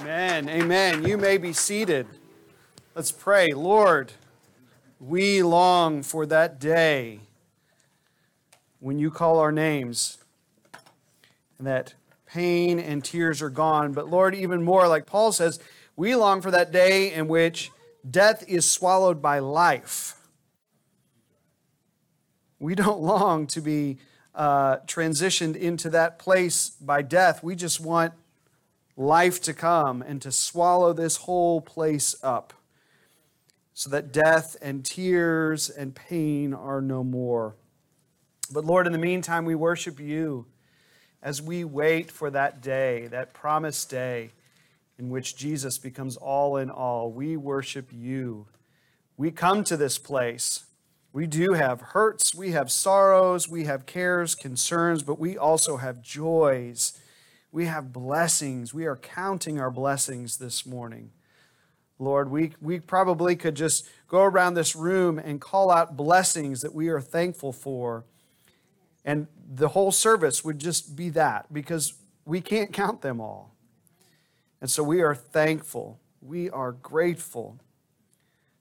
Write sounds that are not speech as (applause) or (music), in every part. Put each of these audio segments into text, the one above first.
Amen. Amen. You may be seated. Let's pray. Lord, we long for that day when you call our names and that pain and tears are gone. But Lord, even more, like Paul says, we long for that day in which death is swallowed by life. We don't long to be uh, transitioned into that place by death. We just want life to come and to swallow this whole place up so that death and tears and pain are no more. But Lord, in the meantime, we worship you as we wait for that day, that promised day in which Jesus becomes all in all. We worship you. We come to this place. We do have hurts, we have sorrows, we have cares, concerns, but we also have joys. We have blessings. We are counting our blessings this morning. Lord, we, we probably could just go around this room and call out blessings that we are thankful for. And the whole service would just be that because we can't count them all. And so we are thankful. We are grateful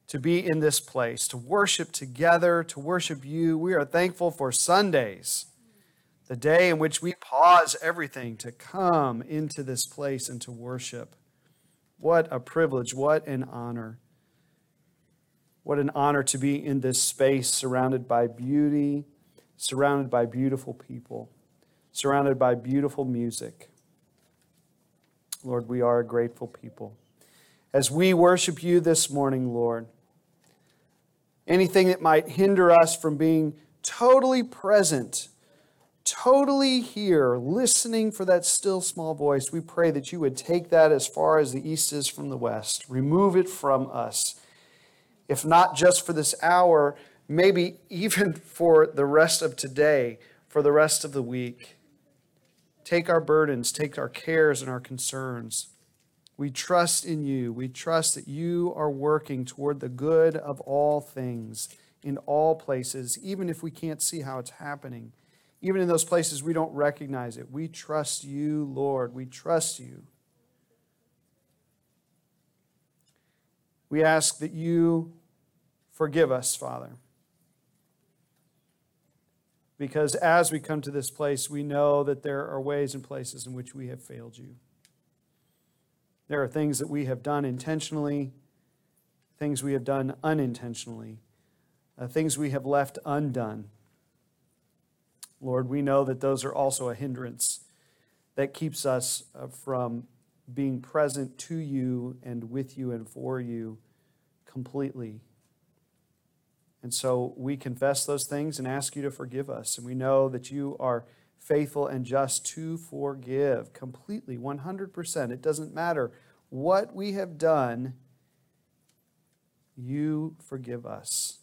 to be in this place, to worship together, to worship you. We are thankful for Sundays, the day in which we pause everything to come into this place and to worship. What a privilege, what an honor. What an honor to be in this space surrounded by beauty surrounded by beautiful people, surrounded by beautiful music. Lord, we are a grateful people. As we worship you this morning, Lord, anything that might hinder us from being totally present, totally here, listening for that still small voice, we pray that you would take that as far as the east is from the west, remove it from us. If not just for this hour, maybe (laughs) even for the rest of today, for the rest of the week. Take our burdens, take our cares and our concerns. We trust in you. We trust that you are working toward the good of all things in all places, even if we can't see how it's happening. Even in those places we don't recognize it. We trust you, Lord. We trust you. We ask that you forgive us, Father. Because as we come to this place, we know that there are ways and places in which we have failed you. There are things that we have done intentionally, things we have done unintentionally, uh, things we have left undone. Lord, we know that those are also a hindrance that keeps us uh, from being present to you and with you and for you completely and so we confess those things and ask you to forgive us. And we know that you are faithful and just to forgive completely, 100%. It doesn't matter what we have done, you forgive us.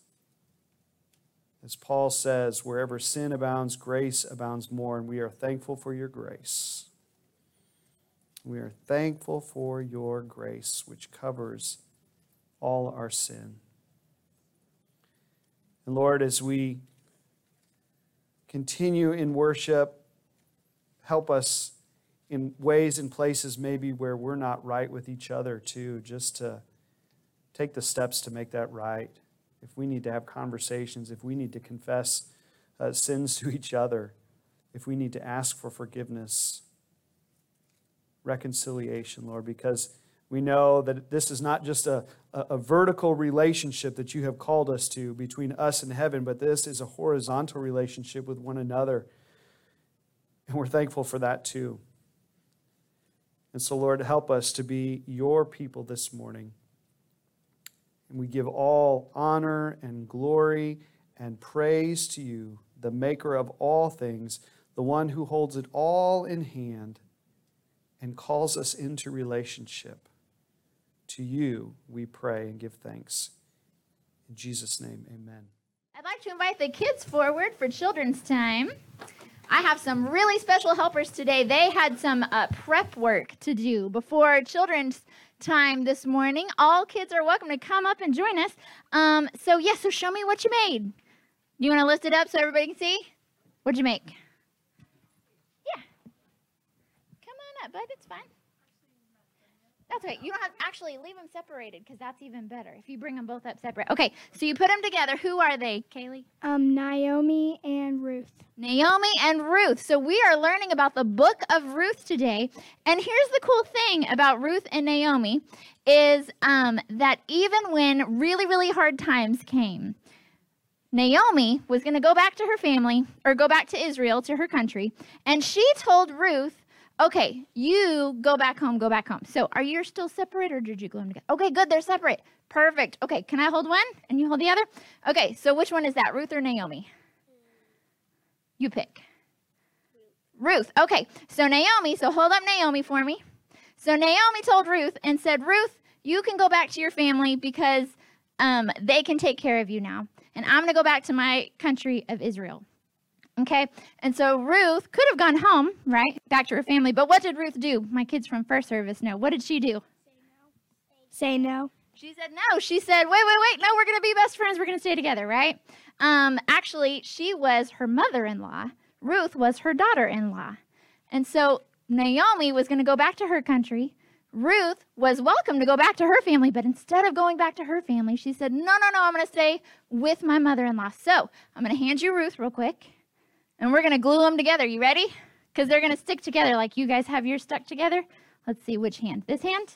As Paul says, wherever sin abounds, grace abounds more, and we are thankful for your grace. We are thankful for your grace, which covers all our sin. And Lord, as we continue in worship, help us in ways and places maybe where we're not right with each other, too, just to take the steps to make that right. If we need to have conversations, if we need to confess uh, sins to each other, if we need to ask for forgiveness, reconciliation, Lord, because we know that this is not just a, a, a, vertical relationship that you have called us to between us and heaven, but this is a horizontal relationship with one another. And we're thankful for that too. And so, Lord, help us to be your people this morning. And we give all honor and glory and praise to you, the maker of all things, the one who holds it all in hand and calls us into relationship. To you we pray and give thanks. In Jesus' name, amen. I'd like to invite the kids forward for children's time. I have some really special helpers today. They had some uh, prep work to do before children's time this morning. All kids are welcome to come up and join us. Um, so, yeah, so show me what you made. You want to lift it up so everybody can see? What'd you make? Yeah. Come on up, bud. It's fine. That's right. You don't have actually leave them separated because that's even better if you bring them both up separate. Okay, so you put them together. Who are they, Kaylee? Um, Naomi and Ruth. Naomi and Ruth. So we are learning about the book of Ruth today. And here's the cool thing about Ruth and Naomi is um, that even when really, really hard times came, Naomi was going to go back to her family or go back to Israel, to her country. And she told Ruth, okay, you go back home, go back home. So are you still separate or did you glue them together? Okay, good, they're separate. Perfect. Okay, can I hold one and you hold the other? Okay, so which one is that, Ruth or Naomi? You pick. Ruth. Okay, so Naomi, so hold up Naomi for me. So Naomi told Ruth and said, Ruth, you can go back to your family because um, they can take care of you now. And I'm going to go back to my country of Israel. Okay, and so Ruth could have gone home, right, back to her family. But what did Ruth do? My kids from first service know. What did she do? Say no. Say no. She said no. She said, wait, wait, wait. No, we're going to be best friends. We're going to stay together, right? Um, actually, she was her mother in law. Ruth was her daughter in law. And so Naomi was going to go back to her country. Ruth was welcome to go back to her family, but instead of going back to her family, she said, No, no, no, I'm going to stay with my mother in law. So I'm going to hand you Ruth real quick, and we're going to glue them together. You ready? Because they're going to stick together like you guys have yours stuck together. Let's see which hand. This hand?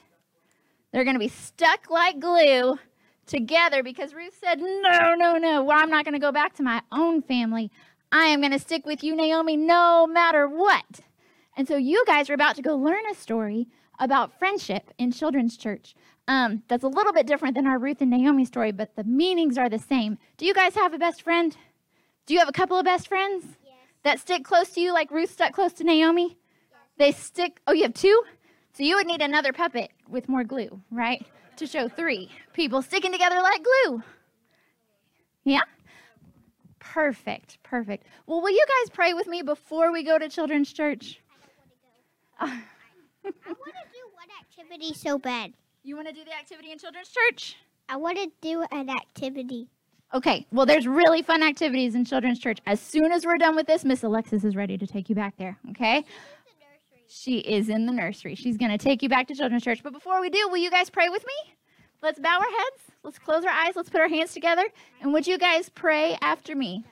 They're going to be stuck like glue together because Ruth said, No, no, no. Well, I'm not going to go back to my own family. I am going to stick with you, Naomi, no matter what. And so you guys are about to go learn a story about friendship in children's church. Um, that's a little bit different than our Ruth and Naomi story, but the meanings are the same. Do you guys have a best friend? Do you have a couple of best friends. That stick close to you like Ruth stuck close to Naomi? They stick, oh, you have two? So you would need another puppet with more glue, right? To show three people sticking together like glue. Yeah? Perfect, perfect. Well, will you guys pray with me before we go to children's church? I don't want to go. I want to do one activity so bad. You want to do the activity in children's church? I want to do an activity. Okay, well, there's really fun activities in children's church. As soon as we're done with this, Miss Alexis is ready to take you back there, okay? She is in the nursery. She's going to take you back to children's church. But before we do, will you guys pray with me? Let's bow our heads. Let's close our eyes. Let's put our hands together. And would you guys pray after me?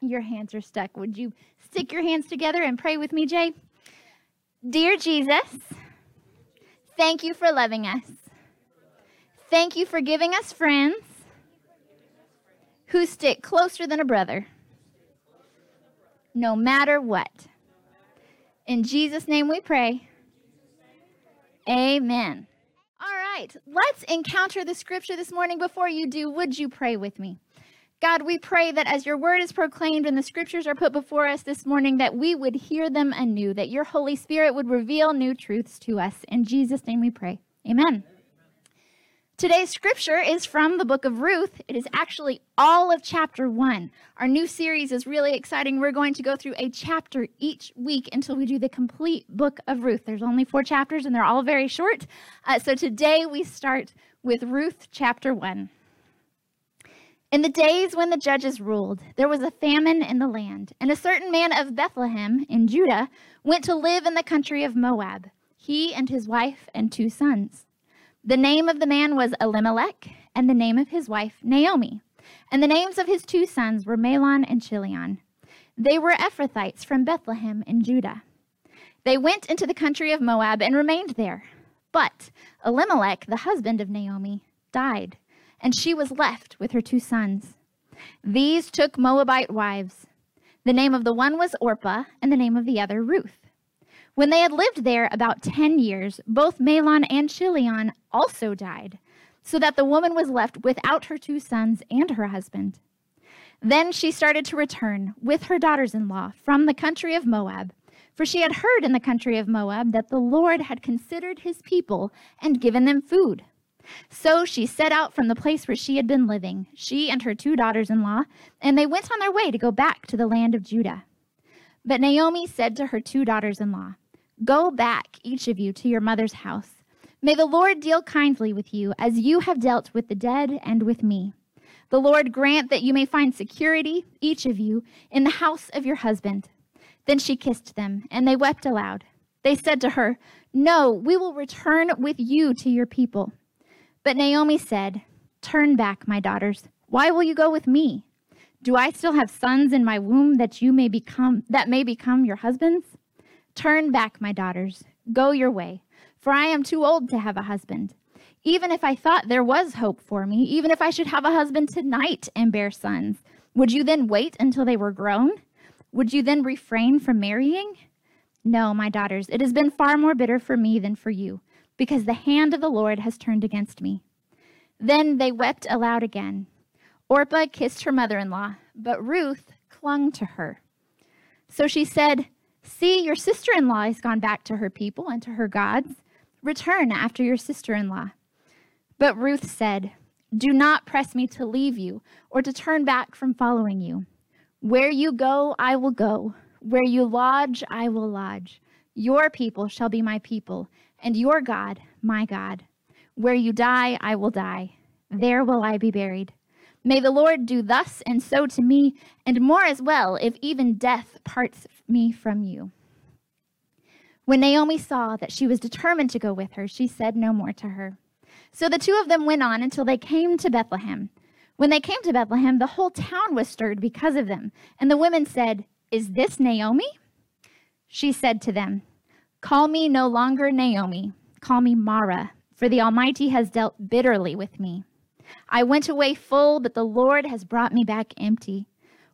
Your hands are stuck. Would you stick your hands together and pray with me, Jay? Dear Jesus, thank you for loving us. Thank you for giving us friends who stick closer than a brother, no matter what. In Jesus' name we pray. Amen. All right, let's encounter the scripture this morning. Before you do, would you pray with me? God, we pray that as your word is proclaimed and the scriptures are put before us this morning, that we would hear them anew, that your Holy Spirit would reveal new truths to us. In Jesus' name we pray. Amen. Today's scripture is from the book of Ruth. It is actually all of chapter one. Our new series is really exciting. We're going to go through a chapter each week until we do the complete book of Ruth. There's only four chapters and they're all very short. Uh, so today we start with Ruth chapter one. In the days when the judges ruled, there was a famine in the land, and a certain man of Bethlehem in Judah went to live in the country of Moab, he and his wife and two sons. The name of the man was Elimelech, and the name of his wife Naomi. And the names of his two sons were Mahlon and Chilion. They were Ephrathites from Bethlehem in Judah. They went into the country of Moab and remained there. But Elimelech, the husband of Naomi, died, and she was left with her two sons. These took Moabite wives. The name of the one was Orpah, and the name of the other Ruth. When they had lived there about ten years, both Mahlon and Chilion also died, so that the woman was left without her two sons and her husband. Then she started to return with her daughters in law from the country of Moab, for she had heard in the country of Moab that the Lord had considered his people and given them food. So she set out from the place where she had been living, she and her two daughters in law, and they went on their way to go back to the land of Judah. But Naomi said to her two daughters in law, Go back, each of you, to your mother's house. May the Lord deal kindly with you, as you have dealt with the dead and with me. The Lord grant that you may find security, each of you, in the house of your husband. Then she kissed them, and they wept aloud. They said to her, No, we will return with you to your people. But Naomi said, Turn back, my daughters. Why will you go with me? Do I still have sons in my womb that you may become that may become your husbands? Turn back, my daughters. Go your way, for I am too old to have a husband. Even if I thought there was hope for me, even if I should have a husband tonight and bear sons, would you then wait until they were grown? Would you then refrain from marrying? No, my daughters, it has been far more bitter for me than for you, because the hand of the Lord has turned against me. Then they wept aloud again. Orpah kissed her mother in law, but Ruth clung to her. So she said, See, your sister in law has gone back to her people and to her gods. Return after your sister in law. But Ruth said, Do not press me to leave you or to turn back from following you. Where you go, I will go. Where you lodge, I will lodge. Your people shall be my people, and your God, my God. Where you die, I will die. There will I be buried. May the Lord do thus and so to me, and more as well, if even death parts me from you. When Naomi saw that she was determined to go with her, she said no more to her. So the two of them went on until they came to Bethlehem. When they came to Bethlehem, the whole town was stirred because of them. And the women said, Is this Naomi? She said to them, Call me no longer Naomi, call me Mara, for the Almighty has dealt bitterly with me. I went away full, but the Lord has brought me back empty.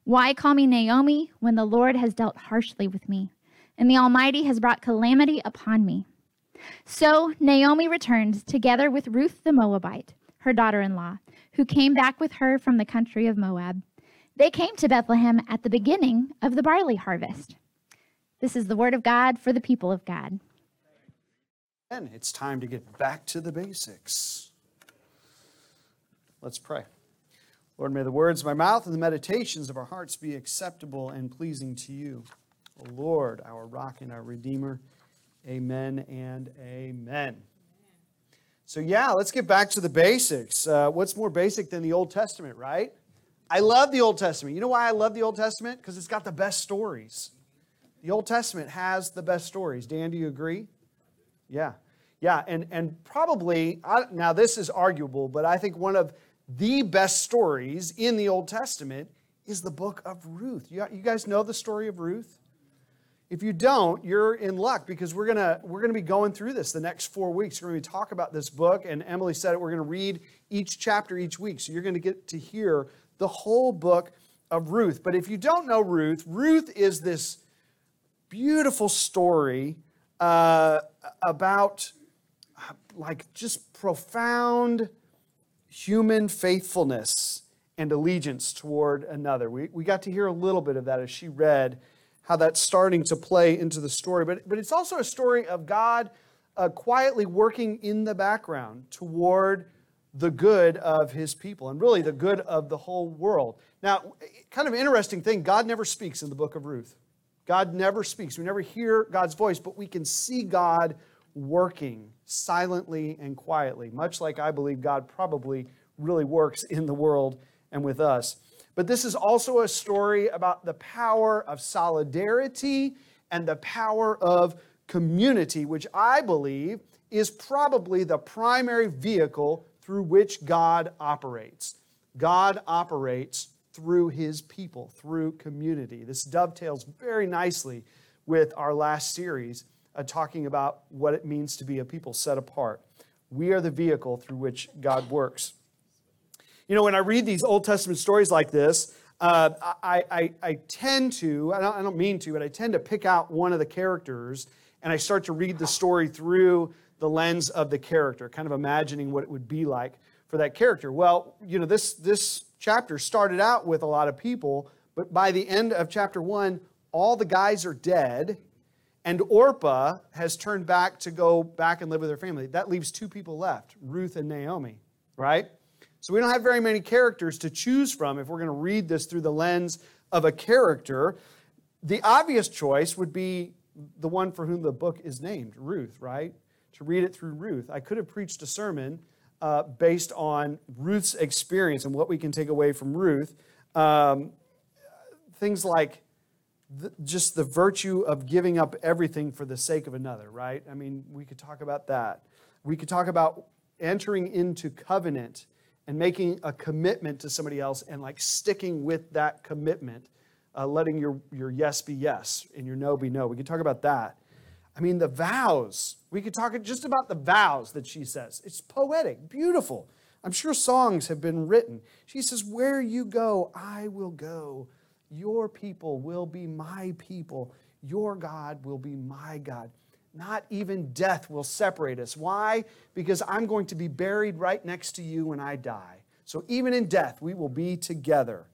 Why call me Naomi when the Lord has dealt harshly with me, and the Almighty has brought calamity upon me? So Naomi returned together with Ruth the Moabite, her daughter in law who came back with her from the country of Moab. They came to Bethlehem at the beginning of the barley harvest. This is the word of God for the people of God. And it's time to get back to the basics. Let's pray. Lord, may the words of my mouth and the meditations of our hearts be acceptable and pleasing to you. O Lord, our rock and our redeemer. Amen and amen. So, yeah, let's get back to the basics. Uh, what's more basic than the Old Testament, right? I love the Old Testament. You know why I love the Old Testament? Because it's got the best stories. The Old Testament has the best stories. Dan, do you agree? Yeah. Yeah, and, and probably, I, now this is arguable, but I think one of the best stories in the Old Testament is the book of Ruth. You, guys know the story of Ruth? If you don't, you're in luck because we're gonna we're gonna be going through this the next four weeks. We're gonna talk about this book, and Emily said it. We're gonna read each chapter each week, so you're gonna get to hear the whole book of Ruth. But if you don't know Ruth, Ruth is this beautiful story uh, about like just profound human faithfulness and allegiance toward another. We, we got to hear a little bit of that as she read how that's starting to play into the story. But, but it's also a story of God uh, quietly working in the background toward the good of his people and really the good of the whole world. Now, kind of interesting thing God never speaks in the book of Ruth. God never speaks. We never hear God's voice, but we can see God working silently and quietly, much like I believe God probably really works in the world and with us. But this is also a story about the power of solidarity and the power of community, which I believe is probably the primary vehicle through which God operates. God operates through his people, through community. This dovetails very nicely with our last series, uh, talking about what it means to be a people set apart. We are the vehicle through which God works. You know, when I read these Old Testament stories like this, uh, I, I, I, tend to, I don't, I don't mean to, but I tend to pick out one of the characters and I start to read the story through the lens of the character, kind of imagining what it would be like for that character. Well, you know, this, this chapter started out with a lot of people, but by the end of chapter one, all the guys are dead, and Orpah has turned back to go back and live with her family. That leaves two people left Ruth and Naomi, right? So we don't have very many characters to choose from if we're going to read this through the lens of a character. The obvious choice would be the one for whom the book is named, Ruth, right? To read it through Ruth. I could have preached a sermon uh, based on Ruth's experience and what we can take away from Ruth. Um, things like the, just the virtue of giving up everything for the sake of another, right? I mean, we could talk about that. We could talk about entering into covenant and making a commitment to somebody else and like sticking with that commitment, uh, letting your, your yes be yes and your no be no. We could talk about that. I mean, the vows. We could talk just about the vows that she says. It's poetic, beautiful. I'm sure songs have been written. She says, Where you go, I will go. Your people will be my people. Your God will be my God. Not even death will separate us. Why? Because I'm going to be buried right next to you when I die. So even in death, we will be together.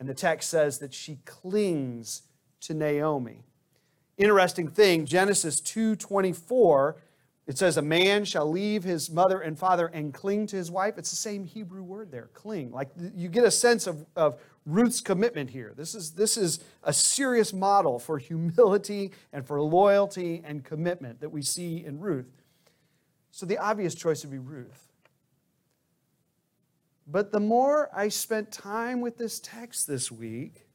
And the text says that she clings to Naomi. Interesting thing, Genesis 2:24, it says a man shall leave his mother and father and cling to his wife. It's the same Hebrew word there, cling. Like you get a sense of, of Ruth's commitment here. This is, this is a serious model for humility and for loyalty and commitment that we see in Ruth. So the obvious choice would be Ruth. But the more I spent time with this text this week,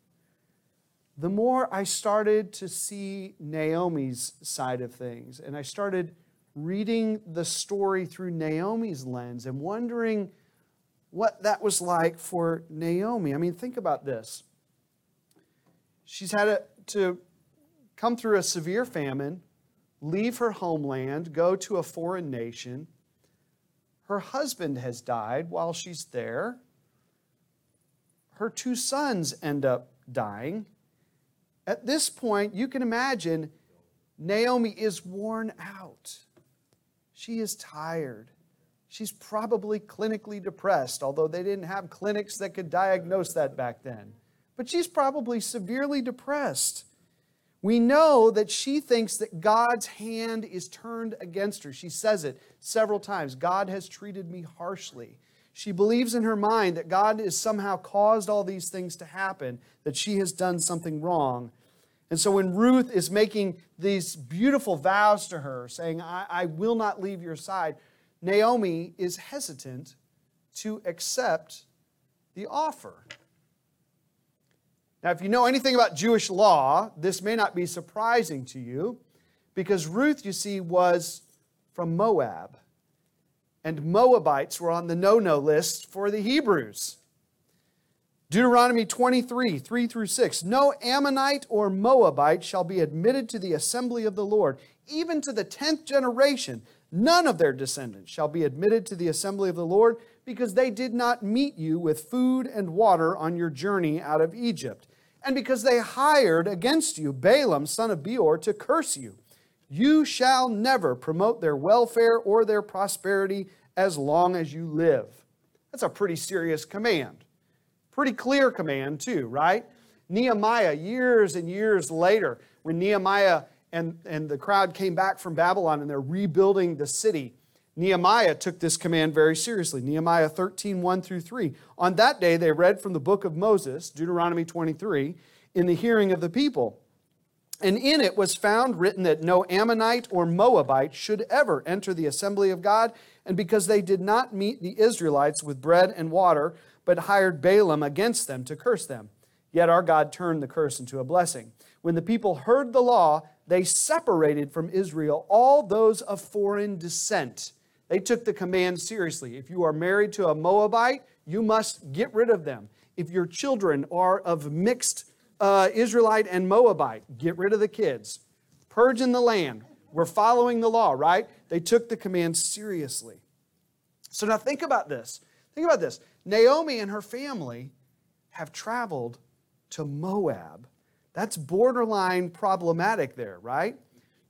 the more I started to see Naomi's side of things. And I started reading the story through Naomi's lens and wondering what that was like for Naomi. I mean, think about this. She's had to come through a severe famine, leave her homeland, go to a foreign nation. Her husband has died while she's there. Her two sons end up dying. At this point, you can imagine Naomi is worn out. She is tired. She's probably clinically depressed, although they didn't have clinics that could diagnose that back then. But she's probably severely depressed. We know that she thinks that God's hand is turned against her. She says it several times God has treated me harshly. She believes in her mind that God has somehow caused all these things to happen, that she has done something wrong. And so when Ruth is making these beautiful vows to her, saying, I, I will not leave your side, Naomi is hesitant to accept the offer. Now, if you know anything about Jewish law, this may not be surprising to you because Ruth, you see, was from Moab. And Moabites were on the no no list for the Hebrews. Deuteronomy 23, 3 through 6. No Ammonite or Moabite shall be admitted to the assembly of the Lord, even to the tenth generation. None of their descendants shall be admitted to the assembly of the Lord, because they did not meet you with food and water on your journey out of Egypt, and because they hired against you Balaam, son of Beor, to curse you. You shall never promote their welfare or their prosperity as long as you live. That's a pretty serious command. Pretty clear command, too, right? Nehemiah, years and years later, when Nehemiah and, and the crowd came back from Babylon and they're rebuilding the city. Nehemiah took this command very seriously. Nehemiah 13, 1 through 3. On that day, they read from the book of Moses, Deuteronomy 23, in the hearing of the people. And in it was found written that no Ammonite or Moabite should ever enter the assembly of God. And because they did not meet the Israelites with bread and water, but hired Balaam against them to curse them. Yet our God turned the curse into a blessing. When the people heard the law, they separated from Israel all those of foreign descent. They took the command seriously. If you are married to a Moabite, you must get rid of them. If your children are of mixed uh, Israelite and Moabite, get rid of the kids. Purge in the land. We're following the law, right? They took the command seriously. So now think about this. Think about this. Naomi and her family have traveled to Moab that's borderline problematic there, right?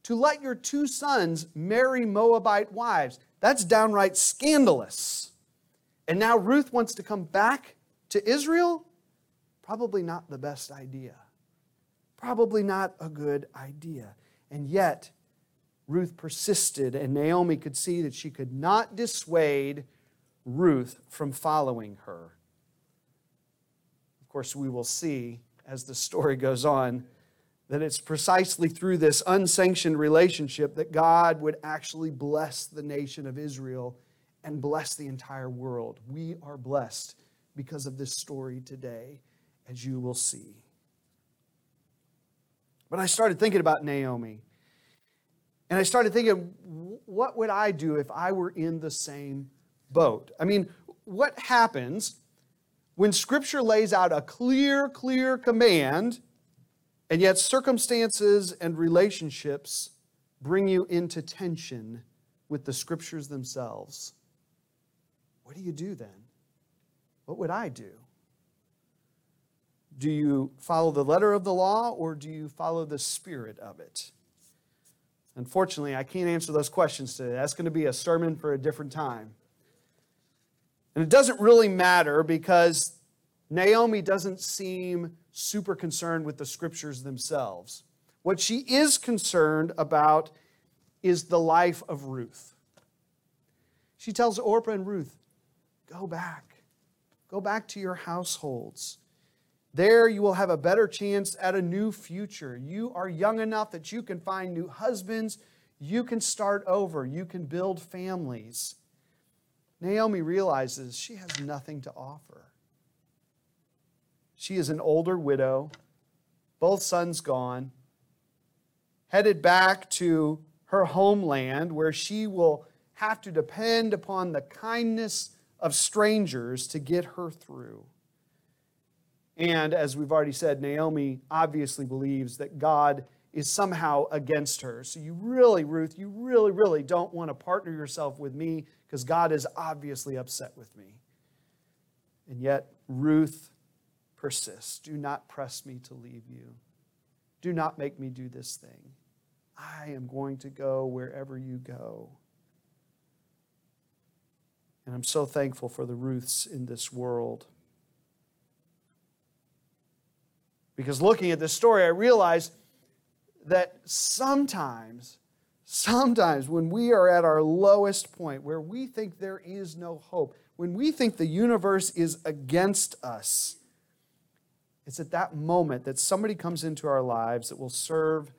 To let your two sons marry Moabite wives, that's downright scandalous. And now Ruth wants to come back to Israel? Probably not the best idea. Probably not a good idea. And yet, Ruth persisted, and Naomi could see that she could not dissuade Ruth from following her. Of course, we will see as the story goes on, that it's precisely through this unsanctioned relationship that God would actually bless the nation of Israel and bless the entire world. We are blessed because of this story today, as you will see. But I started thinking about Naomi. And I started thinking, what would I do if I were in the same boat? I mean, what happens when Scripture lays out a clear, clear command, and yet circumstances and relationships bring you into tension with the Scriptures themselves? What do you do then? What would I do? Do you follow the letter of the law or do you follow the spirit of it? Unfortunately, I can't answer those questions today. That's going to be a sermon for a different time. And it doesn't really matter because Naomi doesn't seem super concerned with the scriptures themselves. What she is concerned about is the life of Ruth. She tells Orpah and Ruth, Go back. Go back to your households. There you will have a better chance at a new future. You are young enough that you can find new husbands. You can start over. You can build families. Naomi realizes she has nothing to offer. She is an older widow, both sons gone, headed back to her homeland where she will have to depend upon the kindness of strangers to get her through. And as we've already said, Naomi obviously believes that God is somehow against her. So you really, Ruth, you really, really don't want to partner yourself with me because God is obviously upset with me. And yet, Ruth persists. Do not press me to leave you. Do not make me do this thing. I am going to go wherever you go. And I'm so thankful for the Ruths in this world. Because looking at this story, I realize that sometimes, sometimes when we are at our lowest point, where we think there is no hope, when we think the universe is against us, it's at that moment that somebody comes into our lives that will serve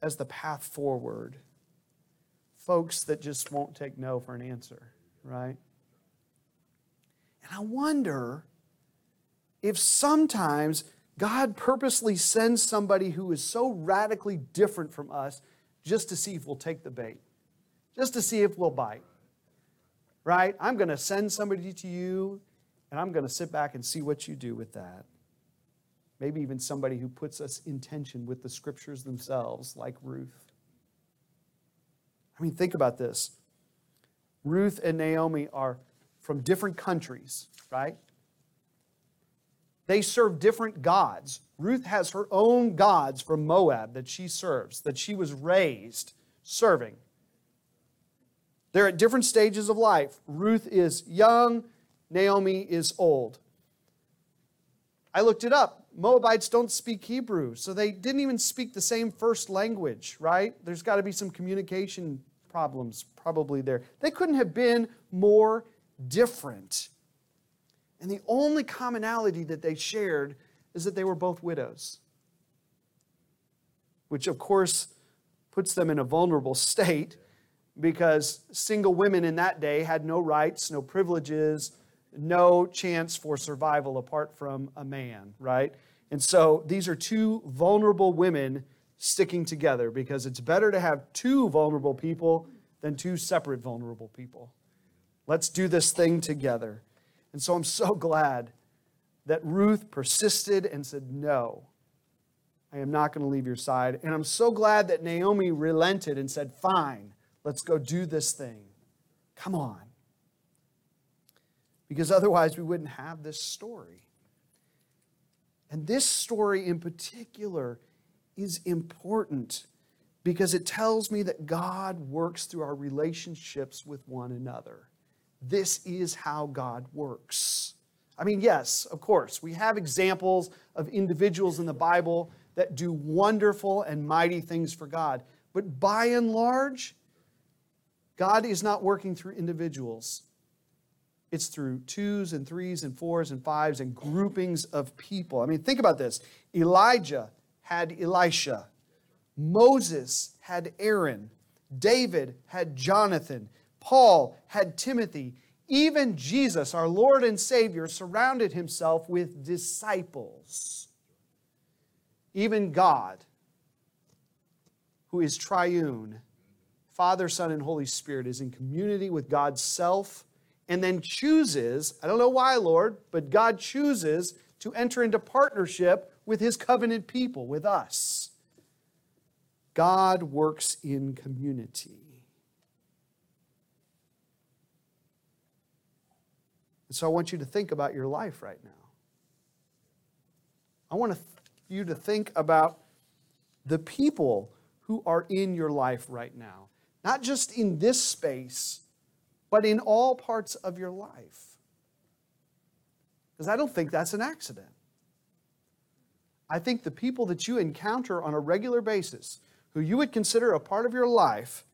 as the path forward. Folks that just won't take no for an answer, right? And I wonder if sometimes God purposely sends somebody who is so radically different from us just to see if we'll take the bait, just to see if we'll bite. Right? I'm going to send somebody to you, and I'm going to sit back and see what you do with that. Maybe even somebody who puts us in tension with the scriptures themselves, like Ruth. I mean, think about this. Ruth and Naomi are from different countries, right? They serve different gods. Ruth has her own gods from Moab that she serves, that she was raised serving. They're at different stages of life. Ruth is young, Naomi is old. I looked it up. Moabites don't speak Hebrew, so they didn't even speak the same first language, right? There's got to be some communication problems probably there. They couldn't have been more different. And the only commonality that they shared is that they were both widows, which of course puts them in a vulnerable (laughs) state because single women in that day had no rights, no privileges, no chance for survival apart from a man, right? And so these are two vulnerable women sticking together because it's better to have two vulnerable people than two separate vulnerable people. Let's do this thing together. And so I'm so (laughs) glad that Ruth persisted and said, No, I am not going to leave your side. And I'm so glad that Naomi relented and said, Fine, let's go do this thing. Come on. Because otherwise, we wouldn't have this story. And this story in particular is important because it tells me that God works through our relationships with one another. This is how God works. I mean, yes, of course, we have examples of individuals in the Bible that do wonderful and mighty things for God. But by and large, God is not working through individuals. It's through twos and threes and fours and fives and groupings of people. I mean, think about this Elijah had Elisha, Moses had Aaron, David had Jonathan, Paul had Timothy. Even Jesus, our Lord and Savior, surrounded himself with disciples. Even God who is triune, Father, Son, and Holy Spirit, is in community with God's self and then chooses, I don't know why, Lord, but God chooses to enter into partnership with his covenant people, with us. God works in community. And so I want you to think about your life right now. I want you to think about the people who are in your life right now, not just in this space, but in all parts of your life. Because I don't think that's an accident. I think the people that you encounter on a regular basis, who you would consider a part of your life,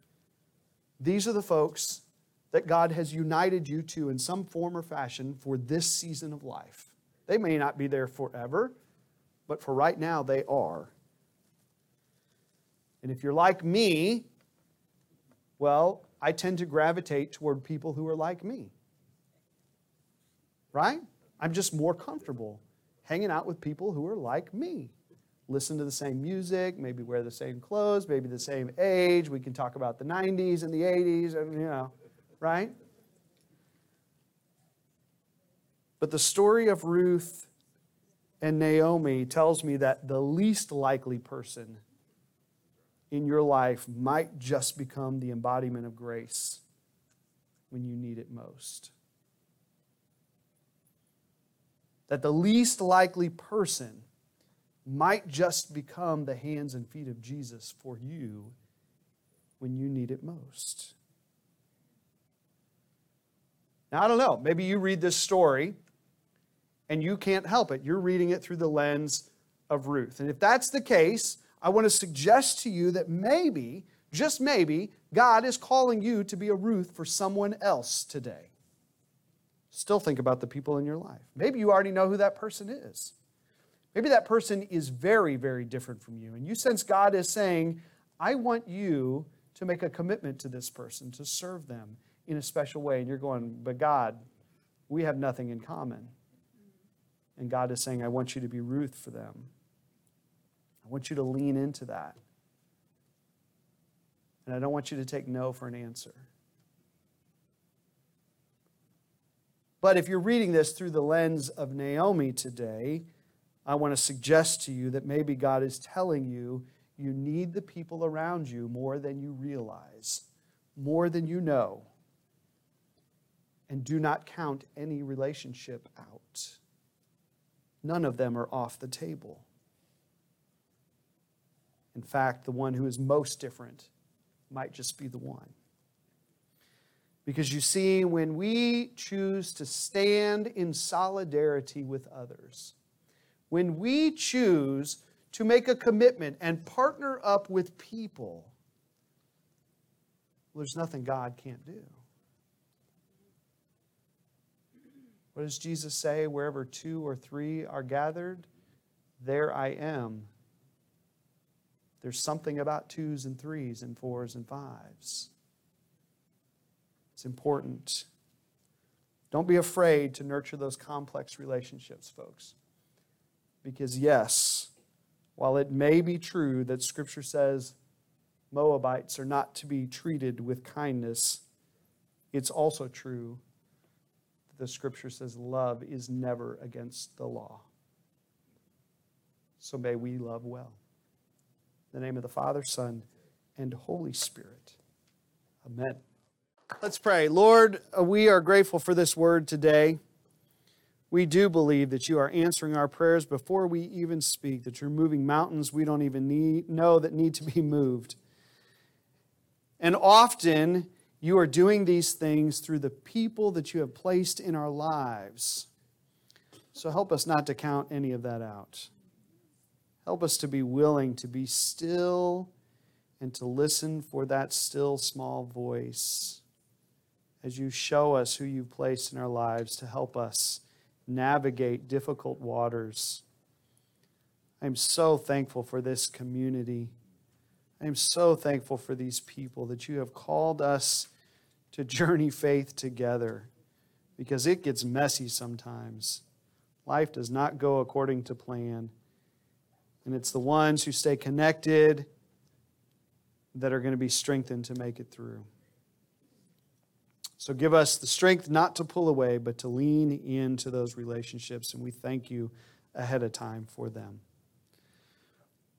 these are the folks that God has united you to in some form or fashion for this season of life. They may not be there forever, but for right now, they are. And if you're like me, well, I tend to gravitate toward people who are like me. Right? I'm just more comfortable hanging out with people who are like me. Listen to the same music, maybe wear the same clothes, maybe the same age. We can talk about the 90s and the 80s, and you know, right? But the story of Ruth and Naomi tells me that the least likely person in your life might just become the embodiment of grace when you need it most. That the least likely person might just become the hands and feet of Jesus for you when you need it most. Now, I don't know. Maybe you read this story and you can't help it. You're reading it through the lens of Ruth. And if that's the case, I want to suggest to you that maybe, just maybe, God is calling you to be a Ruth for someone else today. Still think about the people in your life. Maybe you already know who that person is. Maybe that person is very, very different from you. And you sense God is saying, I want you to make a commitment to this person, to serve them in a special way. And you're going, but God, we have nothing in common. And God is saying, I want you to be Ruth for them. I want you to lean into that. And I don't want you to take no for an answer. But if you're reading this through the lens of Naomi today, I want to suggest to you that maybe God is telling you you need the people around you more than you realize, more than you know and do not count any relationship out. None of them are off the table. In fact, the one who is most different might just be the one. Because you see, when we choose to stand in solidarity with others, when we choose to make a commitment and partner up with people, well, there's nothing God can't do. What does Jesus say? Wherever two or three are gathered, there I am. There's something about twos and threes and fours and fives. It's important. Don't be afraid to nurture those complex relationships, folks. Because, yes, while it may be true that Scripture says Moabites are not to be treated with kindness, it's also true the scripture says love is never against the law. So may we love well. In the name of the Father, Son, and Holy Spirit. Amen. Let's pray. Lord, uh, we are grateful for this word today. We do believe that you are answering our prayers before we even speak, that you're moving mountains we don't even need, know that need to be (laughs) moved. And often, you are doing these things through the people that you have placed in our lives. So help us not to count any of that out. Help us to be willing to be still and to listen for that still small voice as you show us who you've placed in our lives to help us navigate difficult waters. I'm so thankful for this community. I'm so thankful for these people that you have called us to (laughs) journey faith together because it gets messy sometimes. Life does not go according to plan. And it's the ones who stay connected that are going to be strengthened to make it through. So give us the strength not to pull away, but to lean into those relationships. And we thank you ahead of time for them.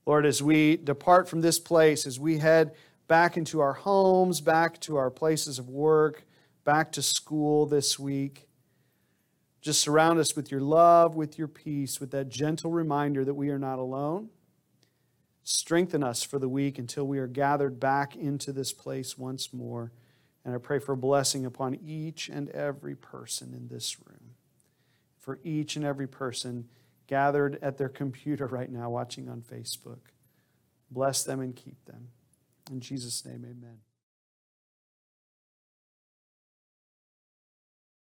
Lord, as we depart from this place, as we head back into our homes, back to our places of work, back to school this week, just surround us with your love, with your peace, with that gentle reminder that we are not alone. Strengthen us for the week until we are gathered back into this place once more. And I pray for a blessing upon each and every person in this room, for each and every person gathered at their computer right now watching on Facebook. Bless them and keep them. In Jesus' name, amen.